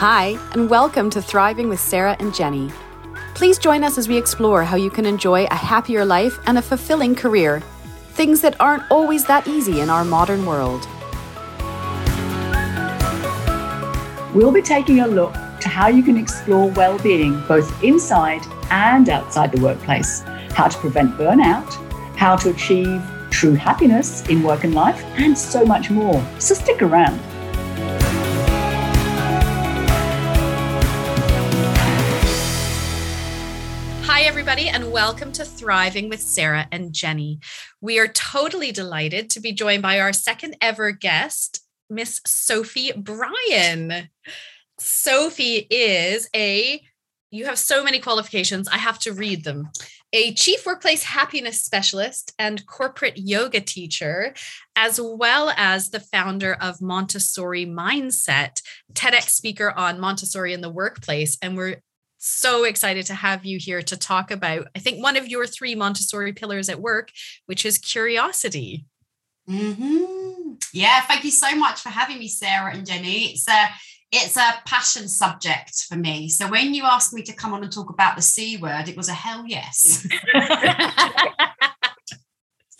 Hi, and welcome to Thriving with Sarah and Jenny. Please join us as we explore how you can enjoy a happier life and a fulfilling career. Things that aren't always that easy in our modern world. We'll be taking a look to how you can explore well-being both inside and outside the workplace, how to prevent burnout, how to achieve true happiness in work and life, and so much more. So stick around. Everybody, and welcome to Thriving with Sarah and Jenny. We are totally delighted to be joined by our second ever guest, Miss Sophie Bryan. Sophie is a, you have so many qualifications, I have to read them. A chief workplace happiness specialist and corporate yoga teacher, as well as the founder of Montessori Mindset, TEDx speaker on Montessori in the workplace. And we're so excited to have you here to talk about, I think, one of your three Montessori pillars at work, which is curiosity. Mm-hmm. Yeah, thank you so much for having me, Sarah and Jenny. It's a it's a passion subject for me. So when you asked me to come on and talk about the C word, it was a hell yes.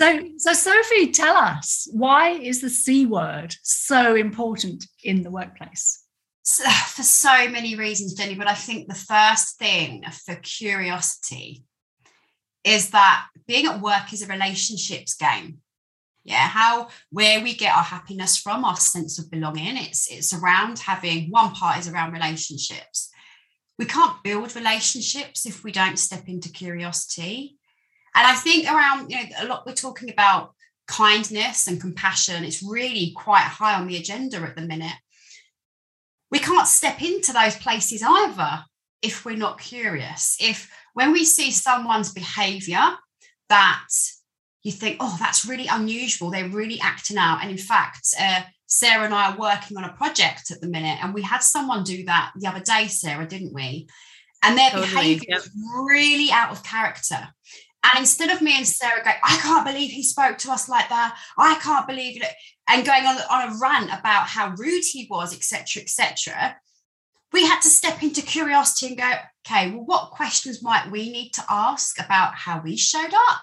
so, so Sophie, tell us why is the C word so important in the workplace? So, for so many reasons, Jenny, but I think the first thing for curiosity is that being at work is a relationships game. Yeah how where we get our happiness from our sense of belonging it's it's around having one part is around relationships. We can't build relationships if we don't step into curiosity. And i think around you know a lot we're talking about kindness and compassion it's really quite high on the agenda at the minute we can't step into those places either if we're not curious if when we see someone's behavior that you think, oh, that's really unusual. They're really acting out. And in fact, uh, Sarah and I are working on a project at the minute, and we had someone do that the other day, Sarah, didn't we? And their totally, behavior yep. was really out of character. And instead of me and Sarah going, I can't believe he spoke to us like that. I can't believe it. And going on, on a rant about how rude he was, etc., etc., we had to step into curiosity and go, okay, well, what questions might we need to ask about how we showed up?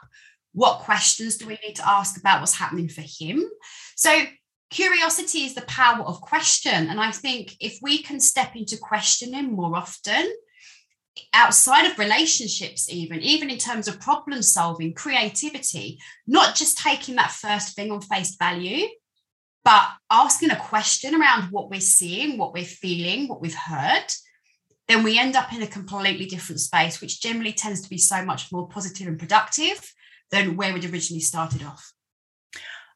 What questions do we need to ask about what's happening for him? So, curiosity is the power of question. And I think if we can step into questioning more often, outside of relationships, even, even in terms of problem solving, creativity, not just taking that first thing on face value, but asking a question around what we're seeing, what we're feeling, what we've heard, then we end up in a completely different space, which generally tends to be so much more positive and productive than where we'd originally started off.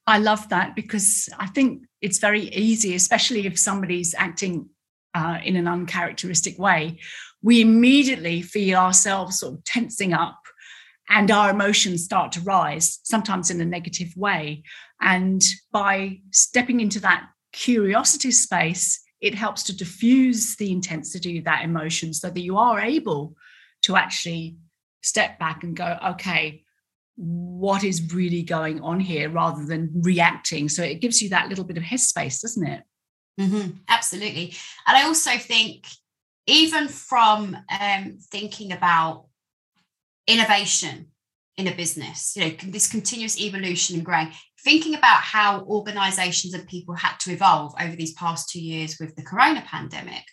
I love that because I think it's very easy, especially if somebody's acting uh, in an uncharacteristic way. We immediately feel ourselves sort of tensing up and our emotions start to rise, sometimes in a negative way. And by stepping into that curiosity space, it helps to diffuse the intensity of that emotion so that you are able to actually step back and go, okay, what is really going on here rather than reacting. So it gives you that little bit of headspace, doesn't it? Mm-hmm, absolutely. And I also think, even from um, thinking about innovation in a business, you know, this continuous evolution and growing, thinking about how organizations and people had to evolve over these past two years with the corona pandemic.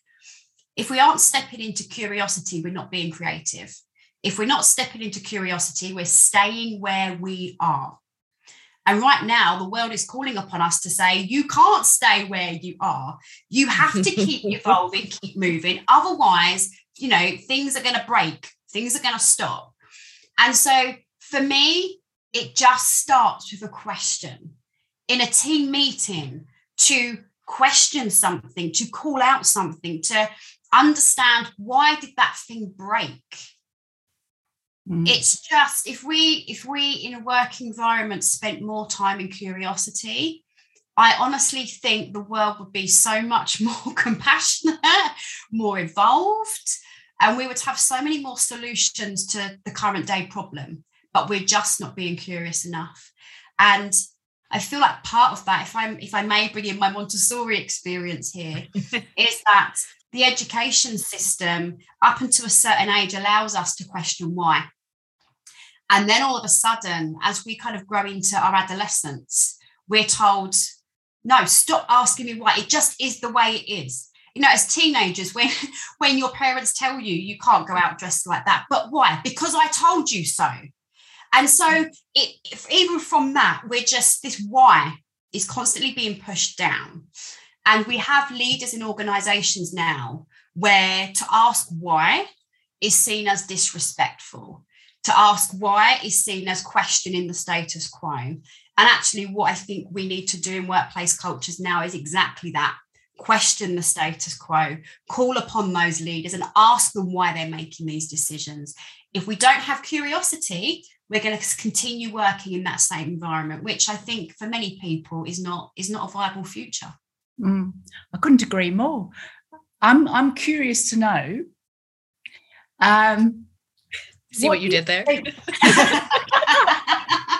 If we aren't stepping into curiosity, we're not being creative. If we're not stepping into curiosity, we're staying where we are. And right now, the world is calling upon us to say, you can't stay where you are. You have to keep evolving, keep moving. Otherwise, you know, things are going to break, things are going to stop. And so for me, it just starts with a question in a team meeting to question something, to call out something, to understand why did that thing break? Mm. It's just if we if we in a work environment spent more time in curiosity, I honestly think the world would be so much more compassionate, more evolved, and we would have so many more solutions to the current day problem. But we're just not being curious enough. And I feel like part of that, if I'm if I may bring in my Montessori experience here, is that the education system, up until a certain age, allows us to question why. And then all of a sudden, as we kind of grow into our adolescence, we're told, no, stop asking me why. It just is the way it is. You know, as teenagers, when when your parents tell you you can't go out dressed like that, but why? Because I told you so. And so, it, even from that, we're just this why is constantly being pushed down. And we have leaders in organizations now where to ask why is seen as disrespectful, to ask why is seen as questioning the status quo. And actually, what I think we need to do in workplace cultures now is exactly that question the status quo, call upon those leaders and ask them why they're making these decisions. If we don't have curiosity, we're going to continue working in that same environment which i think for many people is not is not a viable future mm, i couldn't agree more i'm i'm curious to know um see what, what you did there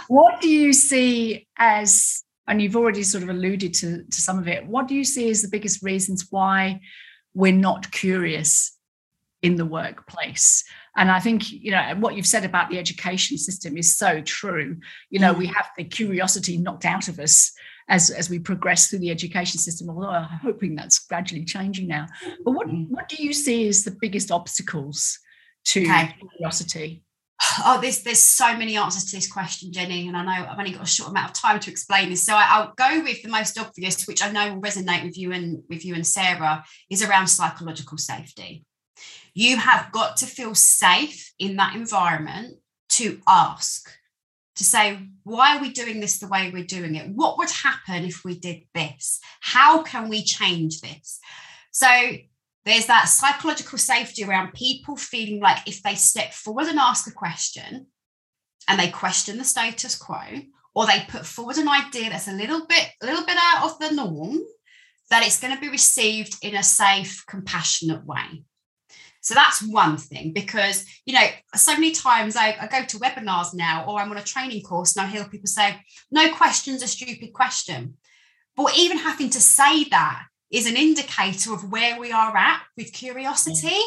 what do you see as and you've already sort of alluded to, to some of it what do you see as the biggest reasons why we're not curious in the workplace and I think, you know, what you've said about the education system is so true. You know, we mm. have the curiosity knocked out of us as, as we progress through the education system, although I'm hoping that's gradually changing now. But what, mm. what do you see as the biggest obstacles to okay. curiosity? Oh, there's there's so many answers to this question, Jenny, and I know I've only got a short amount of time to explain this. So I, will go with the most obvious, which I know will resonate with you and with you and Sarah, is around psychological safety. You have got to feel safe in that environment to ask, to say, why are we doing this the way we're doing it? What would happen if we did this? How can we change this? So there's that psychological safety around people feeling like if they step forward and ask a question and they question the status quo, or they put forward an idea that's a little bit, a little bit out of the norm, that it's going to be received in a safe, compassionate way. So that's one thing because, you know, so many times I, I, go to webinars now or I'm on a training course and I hear people say, no question's a stupid question. But even having to say that is an indicator of where we are at with curiosity.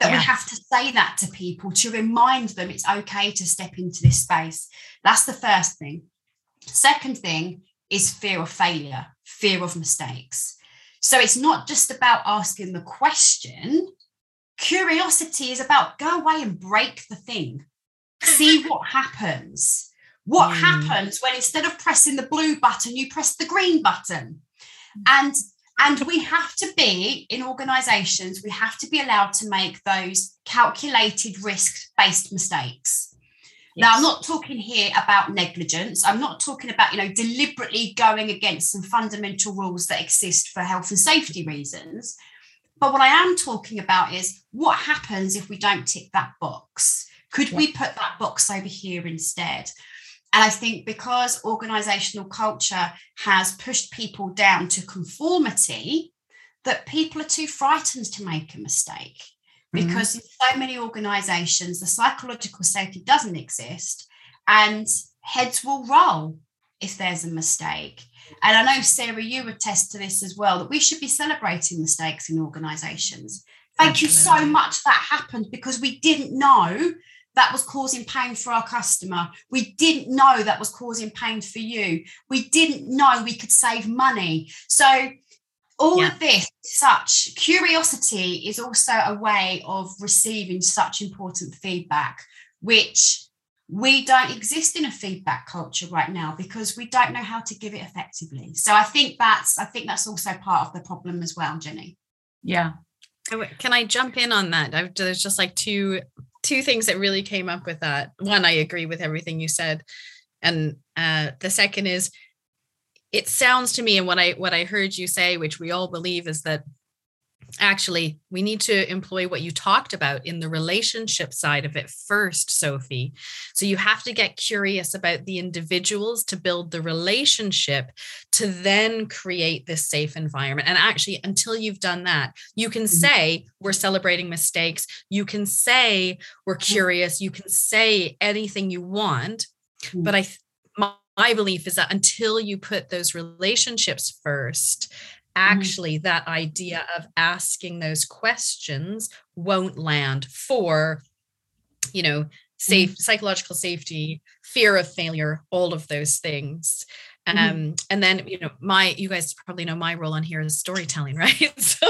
That yeah. we have to say that to people to remind them it's okay to step into this space. That's the first thing. Second thing is fear of failure, fear of mistakes. So it's not just about asking the question, Curiosity is about go away and break the thing, see what happens. What mm. happens when instead of pressing the blue button, you press the green button? And and we have to be in organizations, we have to be allowed to make those calculated risk based mistakes. Yes. Now, I'm not talking here about negligence. I'm not talking about, you know, deliberately going against some fundamental rules that exist for health and safety reasons. But what I am talking about is what happens if we don't tick that box? Could yeah. we put that box over here instead? And I think because organizational culture has pushed people down to conformity, that people are too frightened to make a mistake. Mm-hmm. Because in so many organizations, the psychological safety doesn't exist and heads will roll if there's a mistake. And I know, Sarah, you attest to this as well that we should be celebrating mistakes in organizations. Thank Absolutely. you so much that happened because we didn't know that was causing pain for our customer. We didn't know that was causing pain for you. We didn't know we could save money. So, all yeah. of this, such curiosity is also a way of receiving such important feedback, which we don't exist in a feedback culture right now because we don't know how to give it effectively. So i think that's i think that's also part of the problem as well jenny. Yeah. Can i jump in on that? There's just like two two things that really came up with that. One i agree with everything you said. And uh, the second is it sounds to me and what i what i heard you say which we all believe is that actually we need to employ what you talked about in the relationship side of it first sophie. So you have to get curious about the individuals to build the relationship to then create this safe environment. And actually until you've done that you can mm-hmm. say we're celebrating mistakes. You can say we're curious. You can say anything you want. Mm-hmm. but i my, my belief is that until you put those relationships first actually mm. that idea of asking those questions won't land for you know safe mm. psychological safety fear of failure all of those things mm-hmm. um mm. and then you know my you guys probably know my role on here is storytelling right so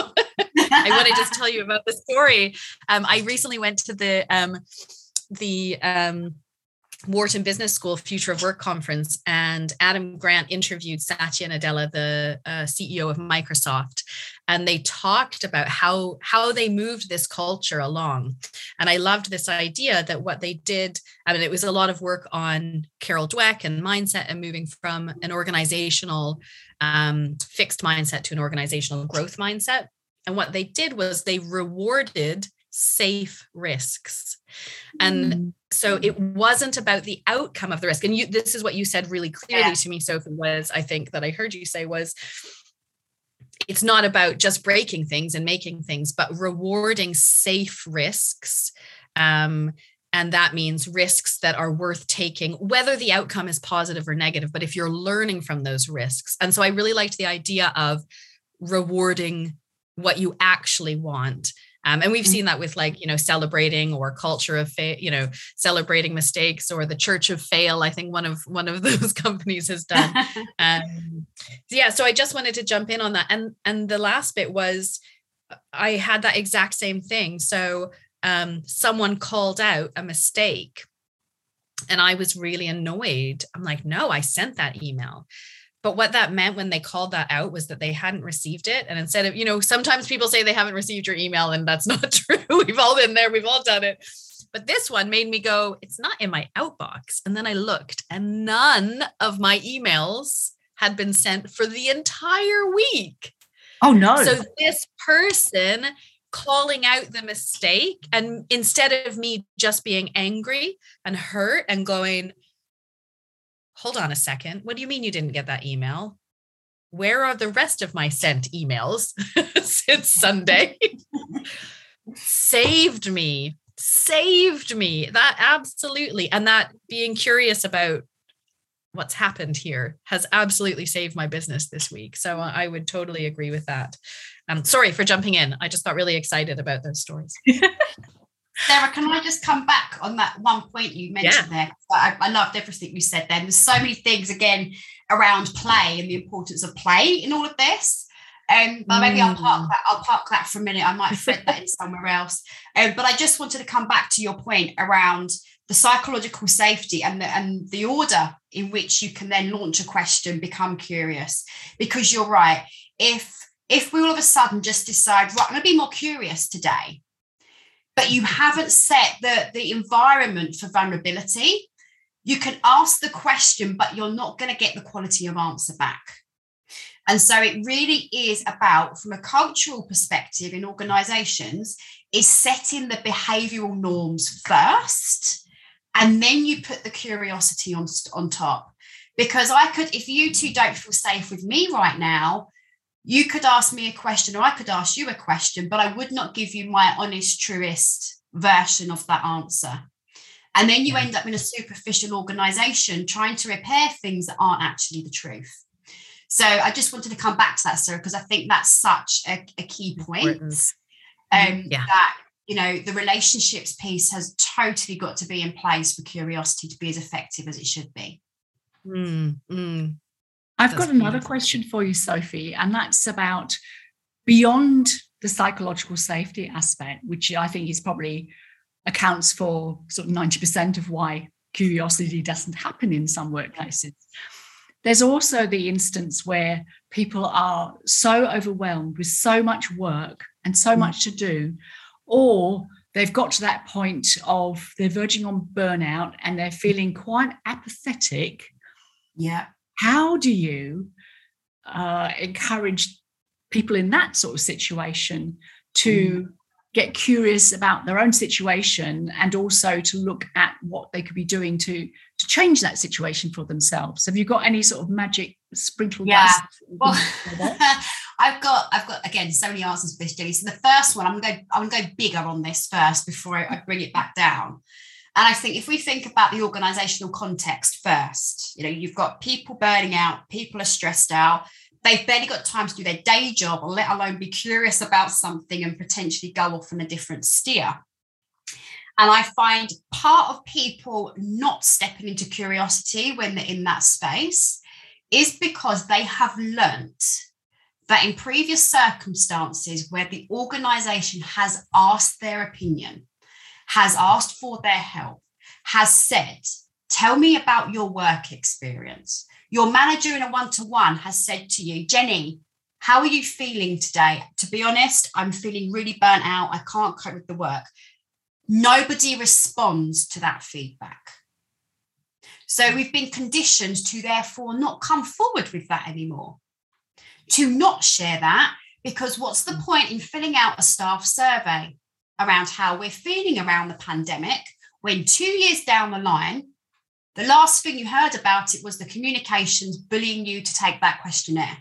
i want to just tell you about the story um i recently went to the um the um Wharton Business School Future of Work conference, and Adam Grant interviewed Satya Nadella, the uh, CEO of Microsoft, and they talked about how how they moved this culture along. And I loved this idea that what they did. I mean, it was a lot of work on Carol Dweck and mindset, and moving from an organizational um, fixed mindset to an organizational growth mindset. And what they did was they rewarded safe risks. And mm. so it wasn't about the outcome of the risk. And you this is what you said really clearly yeah. to me, Sophie, was I think that I heard you say was it's not about just breaking things and making things, but rewarding safe risks. Um, and that means risks that are worth taking, whether the outcome is positive or negative, but if you're learning from those risks. And so I really liked the idea of rewarding what you actually want um, and we've mm. seen that with like, you know, celebrating or culture of, fa- you know, celebrating mistakes or the church of fail. I think one of, one of those companies has done. um, yeah. So I just wanted to jump in on that. And, and the last bit was I had that exact same thing. So um, someone called out a mistake and I was really annoyed. I'm like, no, I sent that email. But what that meant when they called that out was that they hadn't received it. And instead of, you know, sometimes people say they haven't received your email, and that's not true. We've all been there, we've all done it. But this one made me go, it's not in my outbox. And then I looked, and none of my emails had been sent for the entire week. Oh, no. So this person calling out the mistake, and instead of me just being angry and hurt and going, hold on a second. What do you mean you didn't get that email? Where are the rest of my sent emails since Sunday? saved me, saved me. That absolutely. And that being curious about what's happened here has absolutely saved my business this week. So I would totally agree with that. Um, sorry for jumping in. I just got really excited about those stories. Sarah, can I just come back on that one point you mentioned yeah. there? I, I loved everything you said then. There's so many things again around play and the importance of play in all of this. Um, but maybe I'll park mm. that. I'll park that for a minute. I might thread that in somewhere else. Um, but I just wanted to come back to your point around the psychological safety and the and the order in which you can then launch a question, become curious. Because you're right. If if we all of a sudden just decide, right, I'm going to be more curious today, but you haven't set the, the environment for vulnerability, you can ask the question, but you're not going to get the quality of answer back. And so it really is about, from a cultural perspective in organizations, is setting the behavioral norms first. And then you put the curiosity on, on top. Because I could, if you two don't feel safe with me right now, you could ask me a question or I could ask you a question, but I would not give you my honest, truest version of that answer. And then you end up in a superficial organization trying to repair things that aren't actually the truth. So I just wanted to come back to that, Sarah, because I think that's such a, a key point. Um, yeah. That you know the relationships piece has totally got to be in place for curiosity to be as effective as it should be. Mm, mm. I've got another question for you, Sophie, and that's about beyond the psychological safety aspect, which I think is probably accounts for sort of 90% of why curiosity doesn't happen in some workplaces. There's also the instance where people are so overwhelmed with so much work and so mm. much to do, or they've got to that point of they're verging on burnout and they're feeling quite apathetic. Yeah how do you uh, encourage people in that sort of situation to mm. get curious about their own situation and also to look at what they could be doing to to change that situation for themselves? Have you got any sort of magic sprinkle yeah. well i've got i've got again so many answers for this jenny. So the first one i'm gonna go i'm gonna go bigger on this first before I, I bring it back down and I think if we think about the organizational context first, you know, you've got people burning out, people are stressed out, they've barely got time to do their day job, or let alone be curious about something and potentially go off on a different steer. And I find part of people not stepping into curiosity when they're in that space is because they have learnt that in previous circumstances where the organization has asked their opinion, has asked for their help, has said, Tell me about your work experience. Your manager in a one to one has said to you, Jenny, how are you feeling today? To be honest, I'm feeling really burnt out. I can't cope with the work. Nobody responds to that feedback. So we've been conditioned to therefore not come forward with that anymore, to not share that, because what's the point in filling out a staff survey around how we're feeling around the pandemic when two years down the line, the last thing you heard about it was the communications bullying you to take that questionnaire.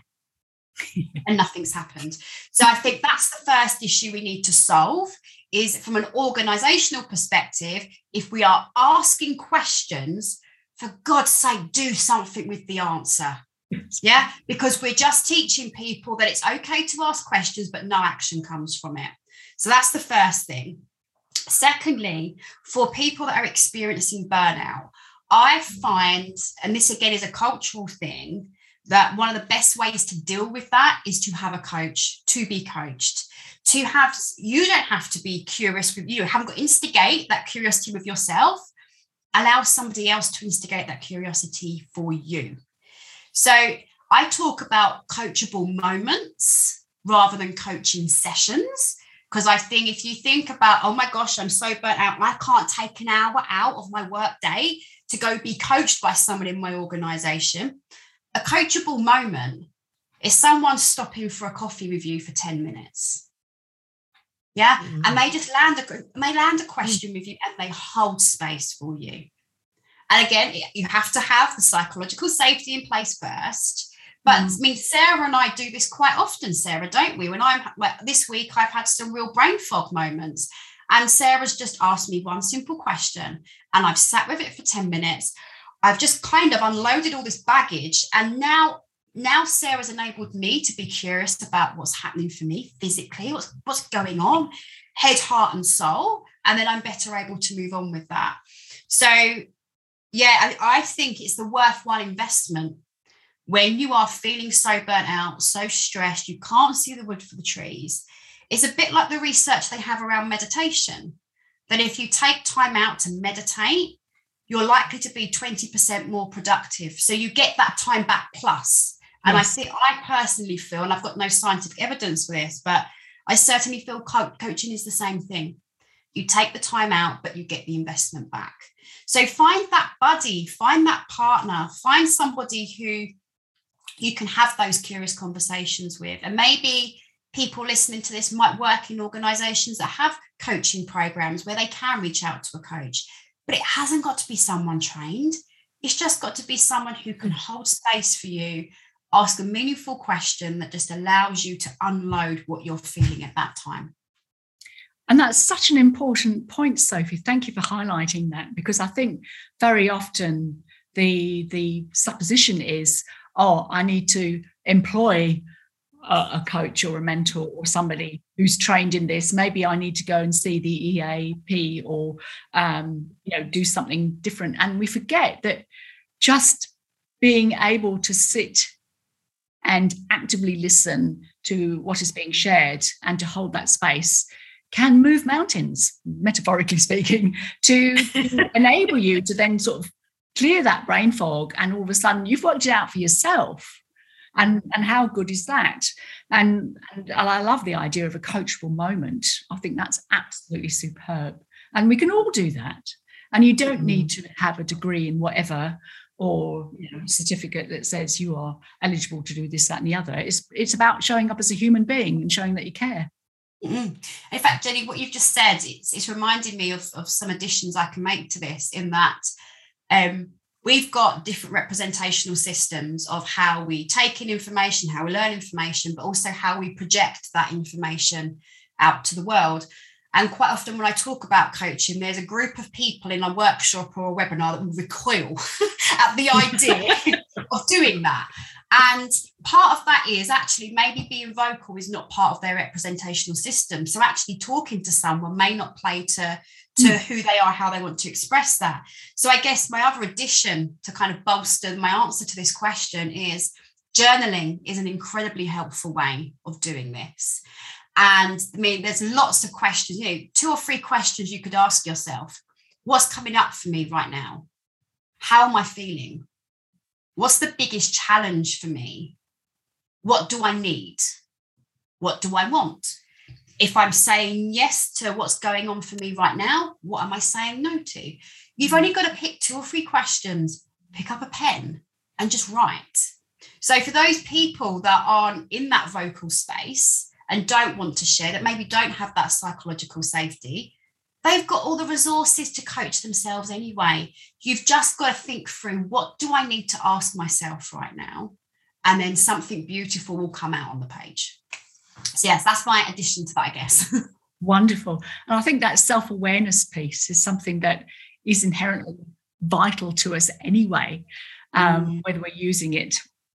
and nothing's happened. So I think that's the first issue we need to solve is from an organizational perspective, if we are asking questions, for God's sake, do something with the answer. Yeah, because we're just teaching people that it's okay to ask questions, but no action comes from it. So that's the first thing. Secondly, for people that are experiencing burnout, I find, and this again is a cultural thing, that one of the best ways to deal with that is to have a coach, to be coached, to have, you don't have to be curious with you, haven't got instigate that curiosity with yourself. Allow somebody else to instigate that curiosity for you. So I talk about coachable moments rather than coaching sessions. Because I think if you think about, oh my gosh, I'm so burnt out, I can't take an hour out of my work day to go be coached by someone in my organization. A coachable moment is someone stopping for a coffee with you for 10 minutes. Yeah. Mm-hmm. And they just land a they land a question with you and they hold space for you. And again, you have to have the psychological safety in place first. But mm. I mean, Sarah and I do this quite often, Sarah, don't we? When I'm like this week, I've had some real brain fog moments. And Sarah's just asked me one simple question, and I've sat with it for 10 minutes. I've just kind of unloaded all this baggage. And now, now Sarah's enabled me to be curious about what's happening for me physically, what's, what's going on, head, heart, and soul. And then I'm better able to move on with that. So yeah, I, I think it's the worthwhile investment when you are feeling so burnt out, so stressed, you can't see the wood for the trees. It's a bit like the research they have around meditation that if you take time out to meditate, you're likely to be 20% more productive. So you get that time back plus. And yes. I see, I personally feel, and I've got no scientific evidence for this, but I certainly feel co- coaching is the same thing. You take the time out, but you get the investment back. So find that buddy, find that partner, find somebody who you can have those curious conversations with. And maybe people listening to this might work in organizations that have coaching programs where they can reach out to a coach, but it hasn't got to be someone trained. It's just got to be someone who can hold space for you, ask a meaningful question that just allows you to unload what you're feeling at that time. And that's such an important point, Sophie. Thank you for highlighting that because I think very often the the supposition is, oh, I need to employ a, a, coach or a mentor or somebody who's trained in this. Maybe I need to go and see the EAP or um, you know do something different. And we forget that just being able to sit and actively listen to what is being shared and to hold that space can move mountains, metaphorically speaking, to enable you to then sort of clear that brain fog. And all of a sudden, you've worked it out for yourself. And, and how good is that? And, and I love the idea of a coachable moment. I think that's absolutely superb. And we can all do that. And you don't need mm. to have a degree in whatever or you know, certificate that says you are eligible to do this, that, and the other. It's it's about showing up as a human being and showing that you care. Mm-hmm. In fact, Jenny, what you've just said, it's, it's reminding me of, of some additions I can make to this in that um, we've got different representational systems of how we take in information, how we learn information, but also how we project that information out to the world. And quite often, when I talk about coaching, there's a group of people in a workshop or a webinar that will recoil at the idea of doing that. And part of that is actually maybe being vocal is not part of their representational system. So actually talking to someone may not play to, to mm. who they are, how they want to express that. So I guess my other addition to kind of bolster my answer to this question is journaling is an incredibly helpful way of doing this. And I mean, there's lots of questions, you know, two or three questions you could ask yourself. What's coming up for me right now? How am I feeling? What's the biggest challenge for me? What do I need? What do I want? If I'm saying yes to what's going on for me right now, what am I saying no to? You've only got to pick two or three questions, pick up a pen and just write. So, for those people that aren't in that vocal space and don't want to share, that maybe don't have that psychological safety, They've got all the resources to coach themselves anyway. You've just got to think through what do I need to ask myself right now? And then something beautiful will come out on the page. So, yes, that's my addition to that, I guess. Wonderful. And I think that self awareness piece is something that is inherently vital to us anyway, um, mm. whether we're using it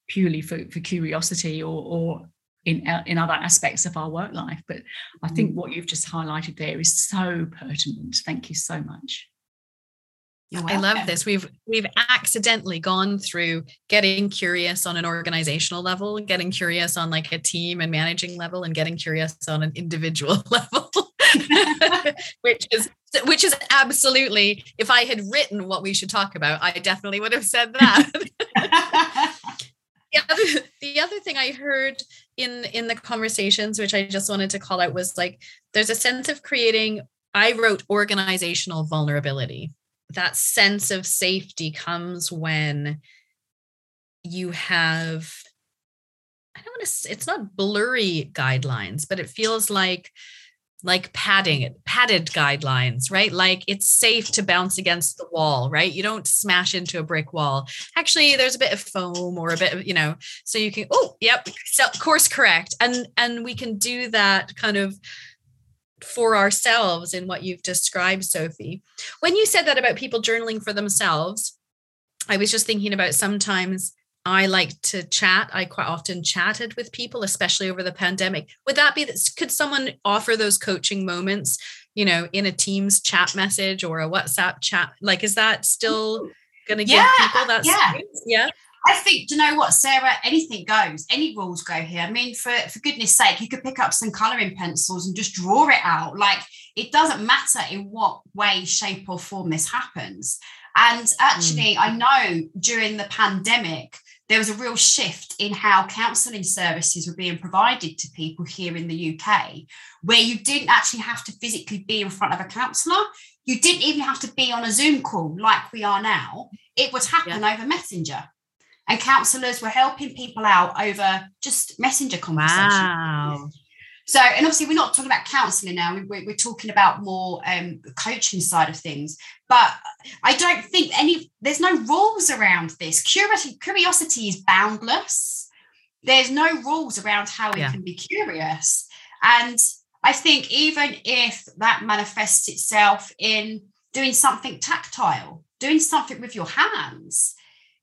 purely for, for curiosity or, or in uh, in other aspects of our work life. But I think mm. what you've just highlighted there is so pertinent. Thank you so much. I love this. We've we've accidentally gone through getting curious on an organizational level, getting curious on like a team and managing level, and getting curious on an individual level, which is which is absolutely. If I had written what we should talk about, I definitely would have said that. the other the other thing I heard in in the conversations which i just wanted to call out was like there's a sense of creating i wrote organizational vulnerability that sense of safety comes when you have i don't want to it's not blurry guidelines but it feels like like padding padded guidelines right? Like it's safe to bounce against the wall right? You don't smash into a brick wall. Actually there's a bit of foam or a bit of you know so you can oh yep so course correct. And and we can do that kind of for ourselves in what you've described sophie when you said that about people journaling for themselves i was just thinking about sometimes I like to chat. I quite often chatted with people, especially over the pandemic. Would that be, that? could someone offer those coaching moments, you know, in a Teams chat message or a WhatsApp chat? Like, is that still going to give yeah, people that yeah. Space? Yeah. I think, do you know what, Sarah? Anything goes. Any rules go here. I mean, for, for goodness sake, you could pick up some colouring pencils and just draw it out. Like, it doesn't matter in what way, shape, or form this happens. And actually, mm. I know during the pandemic, there was a real shift in how counselling services were being provided to people here in the UK, where you didn't actually have to physically be in front of a counsellor. You didn't even have to be on a Zoom call like we are now. It would happen yeah. over Messenger. And counsellors were helping people out over just messenger conversations. Wow. So, and obviously, we're not talking about counselling now. We're, we're, talking about more um, coaching side of things. But I don't think any. There's no rules around this. Curiosity, curiosity is boundless. There's no rules around how we yeah. can be curious. And I think even if that manifests itself in doing something tactile, doing something with your hands,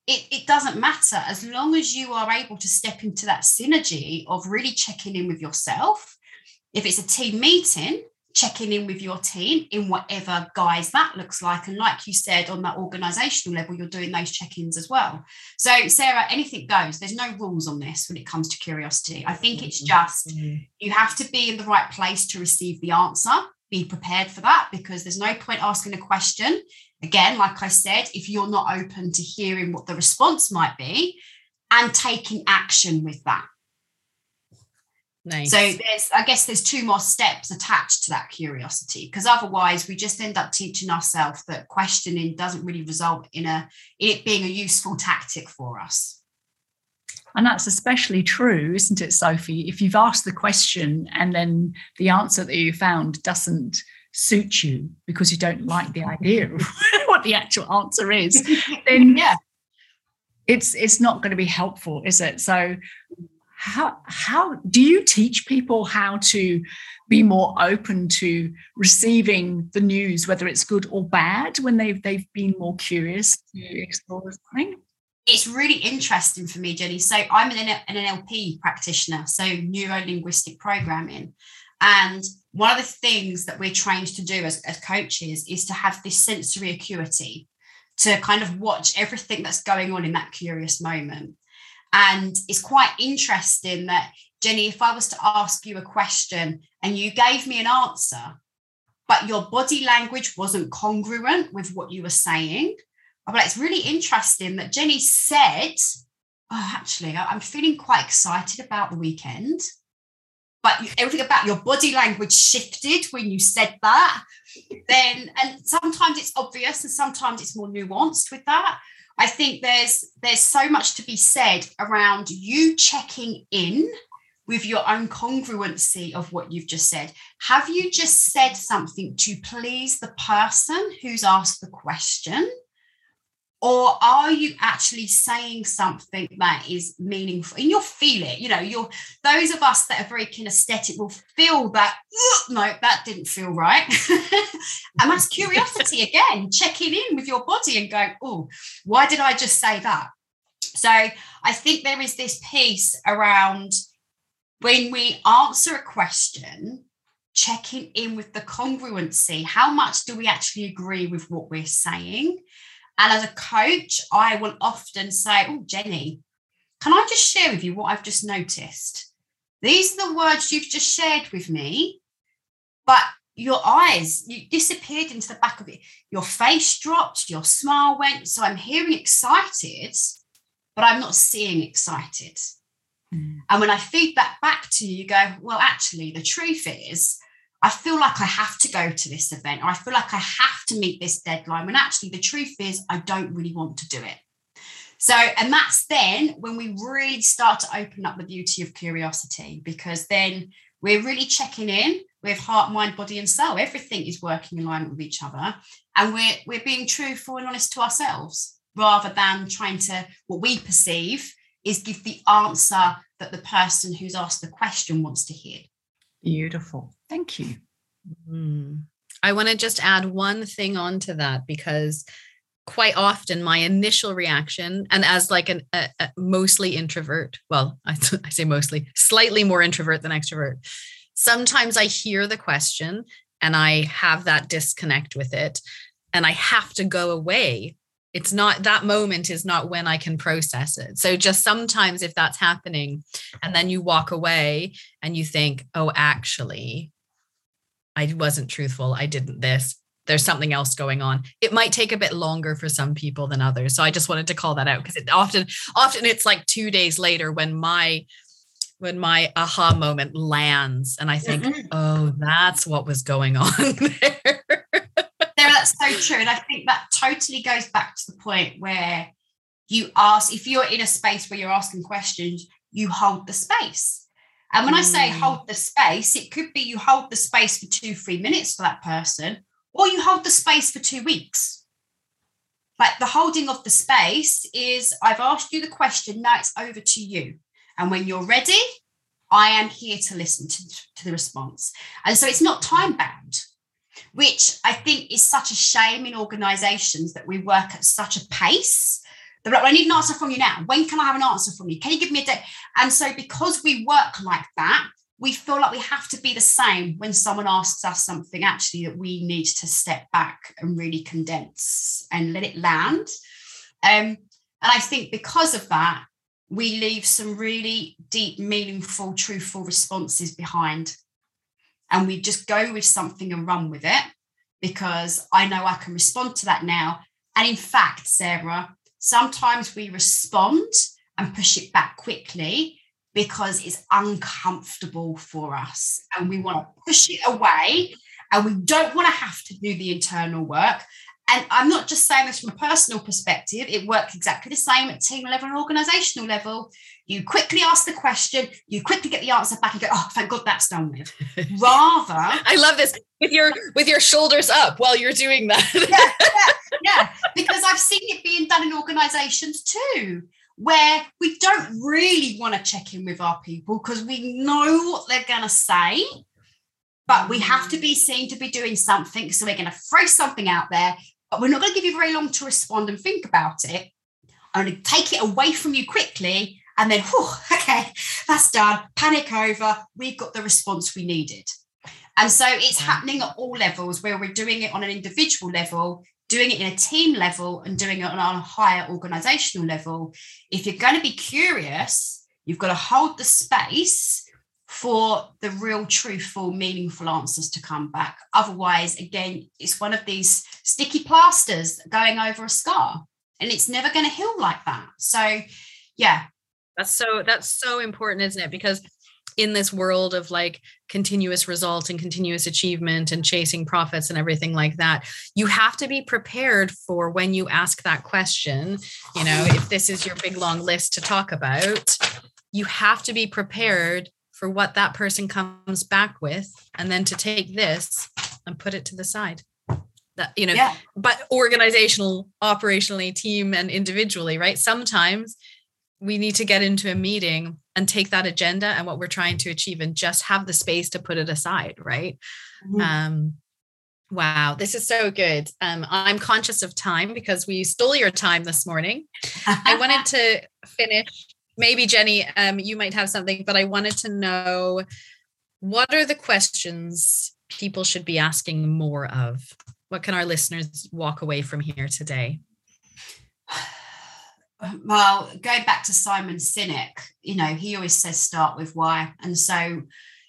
it, it doesn't matter as long as you are able to step into that synergy of really checking in with yourself. If it's a team meeting, checking in with your team in whatever guise that looks like. And like you said, on that organizational level, you're doing those check ins as well. So, Sarah, anything goes. There's no rules on this when it comes to curiosity. I think it's just mm-hmm. you have to be in the right place to receive the answer. Be prepared for that because there's no point asking a question Again, like I said, if you're not open to hearing what the response might be and taking action with that. Nice. So there's, I guess, there's two more steps attached to that curiosity because otherwise we just end up teaching ourselves that questioning doesn't really result in a it being a useful tactic for us. And that's especially true, isn't it, Sophie? If you've asked the question and then the answer that you found doesn't suit you because you don't like the idea of what the actual answer is, then yeah, it's it's not going to be helpful, is it? So how how do you teach people how to be more open to receiving the news, whether it's good or bad, when they've they've been more curious to explore something? it's really interesting for me, Jenny. So I'm an, an NLP practitioner, so neuro linguistic programming. And one of the things that we're trained to do as, as coaches is to have this sensory acuity to kind of watch everything that's going on in that curious moment. And it's quite interesting that, Jenny, if I was to ask you a question and you gave me an answer, but your body language wasn't congruent with what you were saying, be like, it's really interesting that Jenny said, Oh, actually, I'm feeling quite excited about the weekend but everything about your body language shifted when you said that then and sometimes it's obvious and sometimes it's more nuanced with that. I think there's there's so much to be said around you checking in with your own congruency of what you've just said. Have you just said something to please the person who's asked the question or are you actually saying something that is meaningful? And you'll feel it you know you're those of us that are very kinesthetic will feel that no that didn't feel right. And that's curiosity again checking in with your body and going oh why did i just say that? So i think there is this piece around when we answer a question checking in with the congruency. How much do we actually agree with what we're saying and as a coach, I will often say, Oh, Jenny, can I just share with you what I've just noticed? These are the words you've just shared with me, but your eyes, you disappeared into the back of it. Your face dropped, your smile went. So I'm hearing excited, but I'm not seeing excited. Mm. And when I feed that back to you, you go, Well, actually, the truth is, I feel like I have to go to this event or I feel like I have to meet this deadline when actually the truth is I don't really want to do it. So, and that's then when we really start to open up the beauty of curiosity because then we're really checking in with heart, mind, body, and soul. Everything is working in alignment with each other. And we're, we're being truthful and honest to ourselves rather than trying to, what we perceive is give the answer that the person who's asked the question wants to hear. Beautiful. Thank you. Mm. I want to just add one thing onto that because quite often my initial reaction and as like an a, a mostly introvert well I, I say mostly slightly more introvert than extrovert sometimes i hear the question and i have that disconnect with it and i have to go away it's not that moment is not when I can process it. So just sometimes if that's happening and then you walk away and you think, oh, actually, I wasn't truthful. I didn't this. There's something else going on. It might take a bit longer for some people than others. So I just wanted to call that out because it often, often it's like two days later when my when my aha moment lands and I think, mm-hmm. oh, that's what was going on there that's so true. And I think that totally goes back to the point where you ask, if you're in a space where you're asking questions, you hold the space. And when mm. I say mm. hold the space, it could be you hold the space for two, three minutes for that person, or you hold the space for two weeks. Like the holding of the space is I've asked you the question, now it's over to you. And when you're ready, I am here to listen to, to the response. And so it's not time bound which I think is such a shame in organizations that we work at such a pace. They're like, I need an answer from you now. When can I have an answer from you? Can you give me a date? And so, because we work like that, we feel like we have to be the same when someone asks us something actually that we need to step back and really condense and let it land. Um, and I think because of that, we leave some really deep, meaningful, truthful responses behind and we just go with something and run with it because I know I can respond to that now. And in fact, Sarah, sometimes we respond and push it back quickly because it's uncomfortable for us and we want to push it away and we don't want to have to do the internal work. And I'm not just saying this from a personal perspective, it works exactly the same at team level and organizational level. You quickly ask the question, you quickly get the answer back and go, oh, thank God that's done with. Rather. I love this with your with your shoulders up while you're doing that. yeah, yeah, yeah. Because I've seen it being done in organizations too, where we don't really want to check in with our people because we know what they're gonna say but we have to be seen to be doing something. So we're going to throw something out there but we're not going to give you very long to respond and think about it. I'm going to take it away from you quickly. And then, whew, okay, that's done. Panic over. We've got the response we needed. And so it's happening at all levels where we're doing it on an individual level, doing it in a team level, and doing it on a higher organizational level. If you're going to be curious, you've got to hold the space for the real, truthful, meaningful answers to come back. Otherwise, again, it's one of these sticky plasters going over a scar, and it's never going to heal like that. So, yeah. That's so that's so important, isn't it? Because in this world of like continuous results and continuous achievement and chasing profits and everything like that you have to be prepared for when you ask that question you know if this is your big long list to talk about you have to be prepared for what that person comes back with and then to take this and put it to the side. That you know yeah. but organizational operationally team and individually right? Sometimes we need to get into a meeting and take that agenda and what we're trying to achieve and just have the space to put it aside right? Mm-hmm. um wow this is so good. Um i'm conscious of time because we stole your time this morning. I wanted to finish maybe jenny um you might have something but i wanted to know what are the questions people should be asking more of what can our listeners walk away from here today well, going back to Simon Sinek, you know, he always says start with why. And so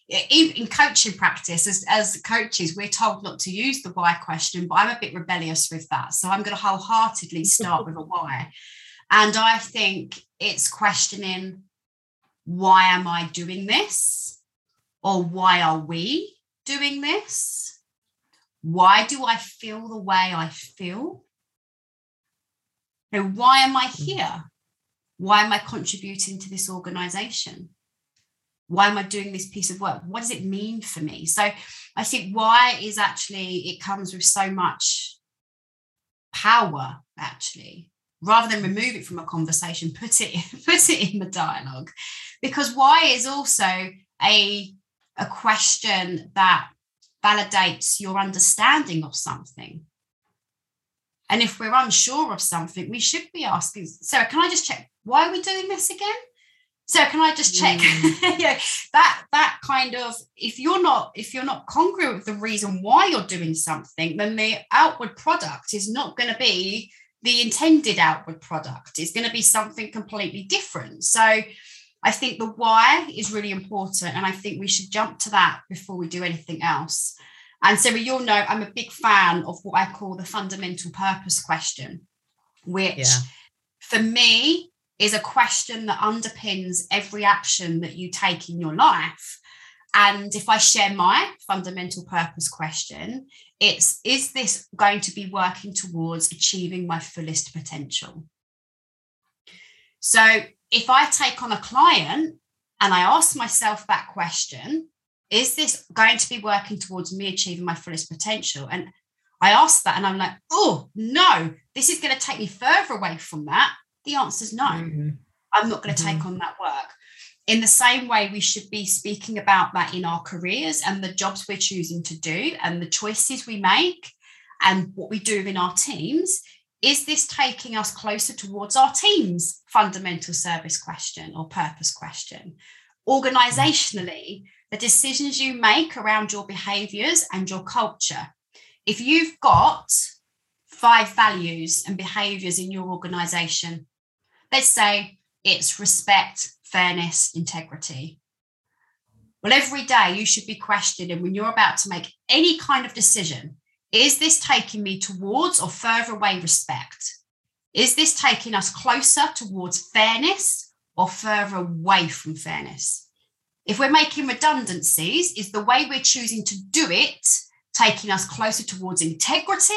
in coaching practice, as, as coaches, we're told not to use the why question, but I'm a bit rebellious with that. So I'm going to wholeheartedly start with a why. And I think it's questioning why am I doing this? Or why are we doing this? Why do I feel the way I feel? know, why am I here? Why am I contributing to this organization? Why am I doing this piece of work? What does it mean for me? So I think why is actually, it comes with so much power, actually, rather than remove it from a conversation, put it, put it in the dialogue. Because why is also a, a question that validates your understanding of something. And if we're unsure of something, we should be asking, Sarah, can I just check why are we doing this again? So can I just check? Mm. yeah, that that kind of if you're not if you're not congruent with the reason why you're doing something, then the outward product is not going to be the intended outward product. is going to be something completely different. So I think the why is really important, and I think we should jump to that before we do anything else. And so you'll know I'm a big fan of what I call the fundamental purpose question, which yeah. for me is a question that underpins every action that you take in your life. And if I share my fundamental purpose question, it's is this going to be working towards achieving my fullest potential? So if I take on a client and I ask myself that question, is this going to be working towards me achieving my fullest potential? And I ask that and I'm like, oh, no, this is going to take me further away from that. The answer is no. Mm-hmm. I'm not going to mm-hmm. take on that work. In the same way, we should be speaking about that in our careers and the jobs we're choosing to do and the choices we make and what we do in our teams. Is this taking us closer towards our team's fundamental service question or purpose question? Organizationally, the decisions you make around your behaviors and your culture. If you've got five values and behaviors in your organization, let's say it's respect, fairness, integrity. Well, every day you should be questioning when you're about to make any kind of decision is this taking me towards or further away respect? Is this taking us closer towards fairness or further away from fairness? If we're making redundancies, is the way we're choosing to do it taking us closer towards integrity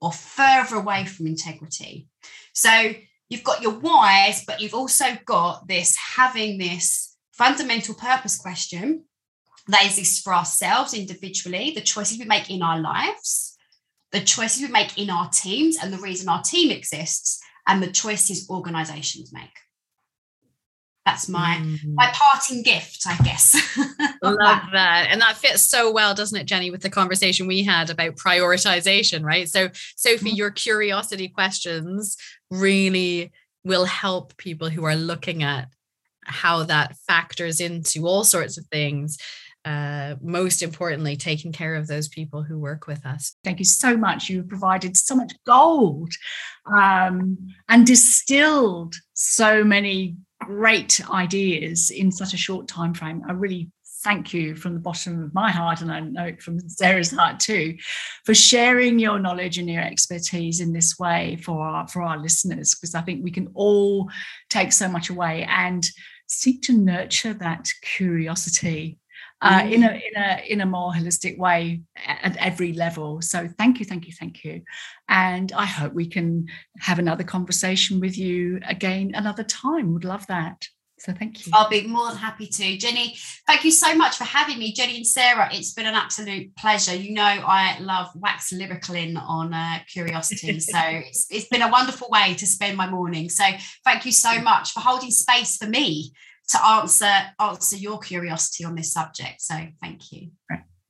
or further away from integrity? So you've got your whys, but you've also got this having this fundamental purpose question that exists for ourselves individually, the choices we make in our lives, the choices we make in our teams, and the reason our team exists, and the choices organizations make that's my mm. my parting gift i guess love that and that fits so well doesn't it jenny with the conversation we had about prioritization right so sophie mm. your curiosity questions really will help people who are looking at how that factors into all sorts of things uh, most importantly, taking care of those people who work with us. Thank you so much. You've provided so much gold um, and distilled so many great ideas in such a short time frame. I really thank you from the bottom of my heart, and I know from Sarah's heart too, for sharing your knowledge and your expertise in this way for our for our listeners, because I think we can all take so much away and seek to nurture that curiosity uh, in a in a in a more holistic way at every level. So thank you, thank you, thank you, and I hope we can have another conversation with you again another time. Would love that. So thank you. I'll be more than happy to. Jenny, thank you so much for having me. Jenny and Sarah, it's been an absolute pleasure. You know, I love wax lyrical in on uh, curiosity. So it's, it's been a wonderful way to spend my morning. So thank you so much for holding space for me to answer answer your curiosity on this subject. So thank you.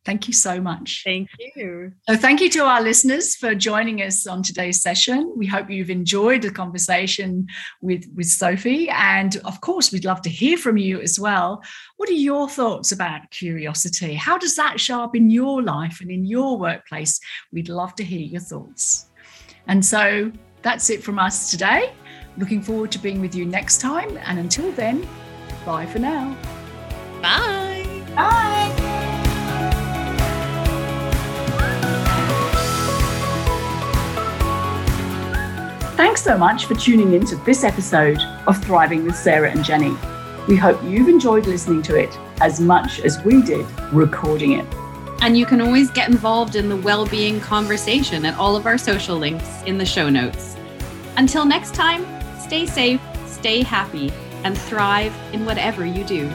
Thank you so much. Thank you. So, thank you to our listeners for joining us on today's session. We hope you've enjoyed the conversation with, with Sophie. And of course, we'd love to hear from you as well. What are your thoughts about curiosity? How does that show up in your life and in your workplace? We'd love to hear your thoughts. And so, that's it from us today. Looking forward to being with you next time. And until then, Bye for now. Bye. Bye. Thanks so much for tuning in to this episode of Thriving with Sarah and Jenny. We hope you've enjoyed listening to it as much as we did recording it. And you can always get involved in the well-being conversation at all of our social links in the show notes. Until next time, stay safe, stay happy, and thrive in whatever you do.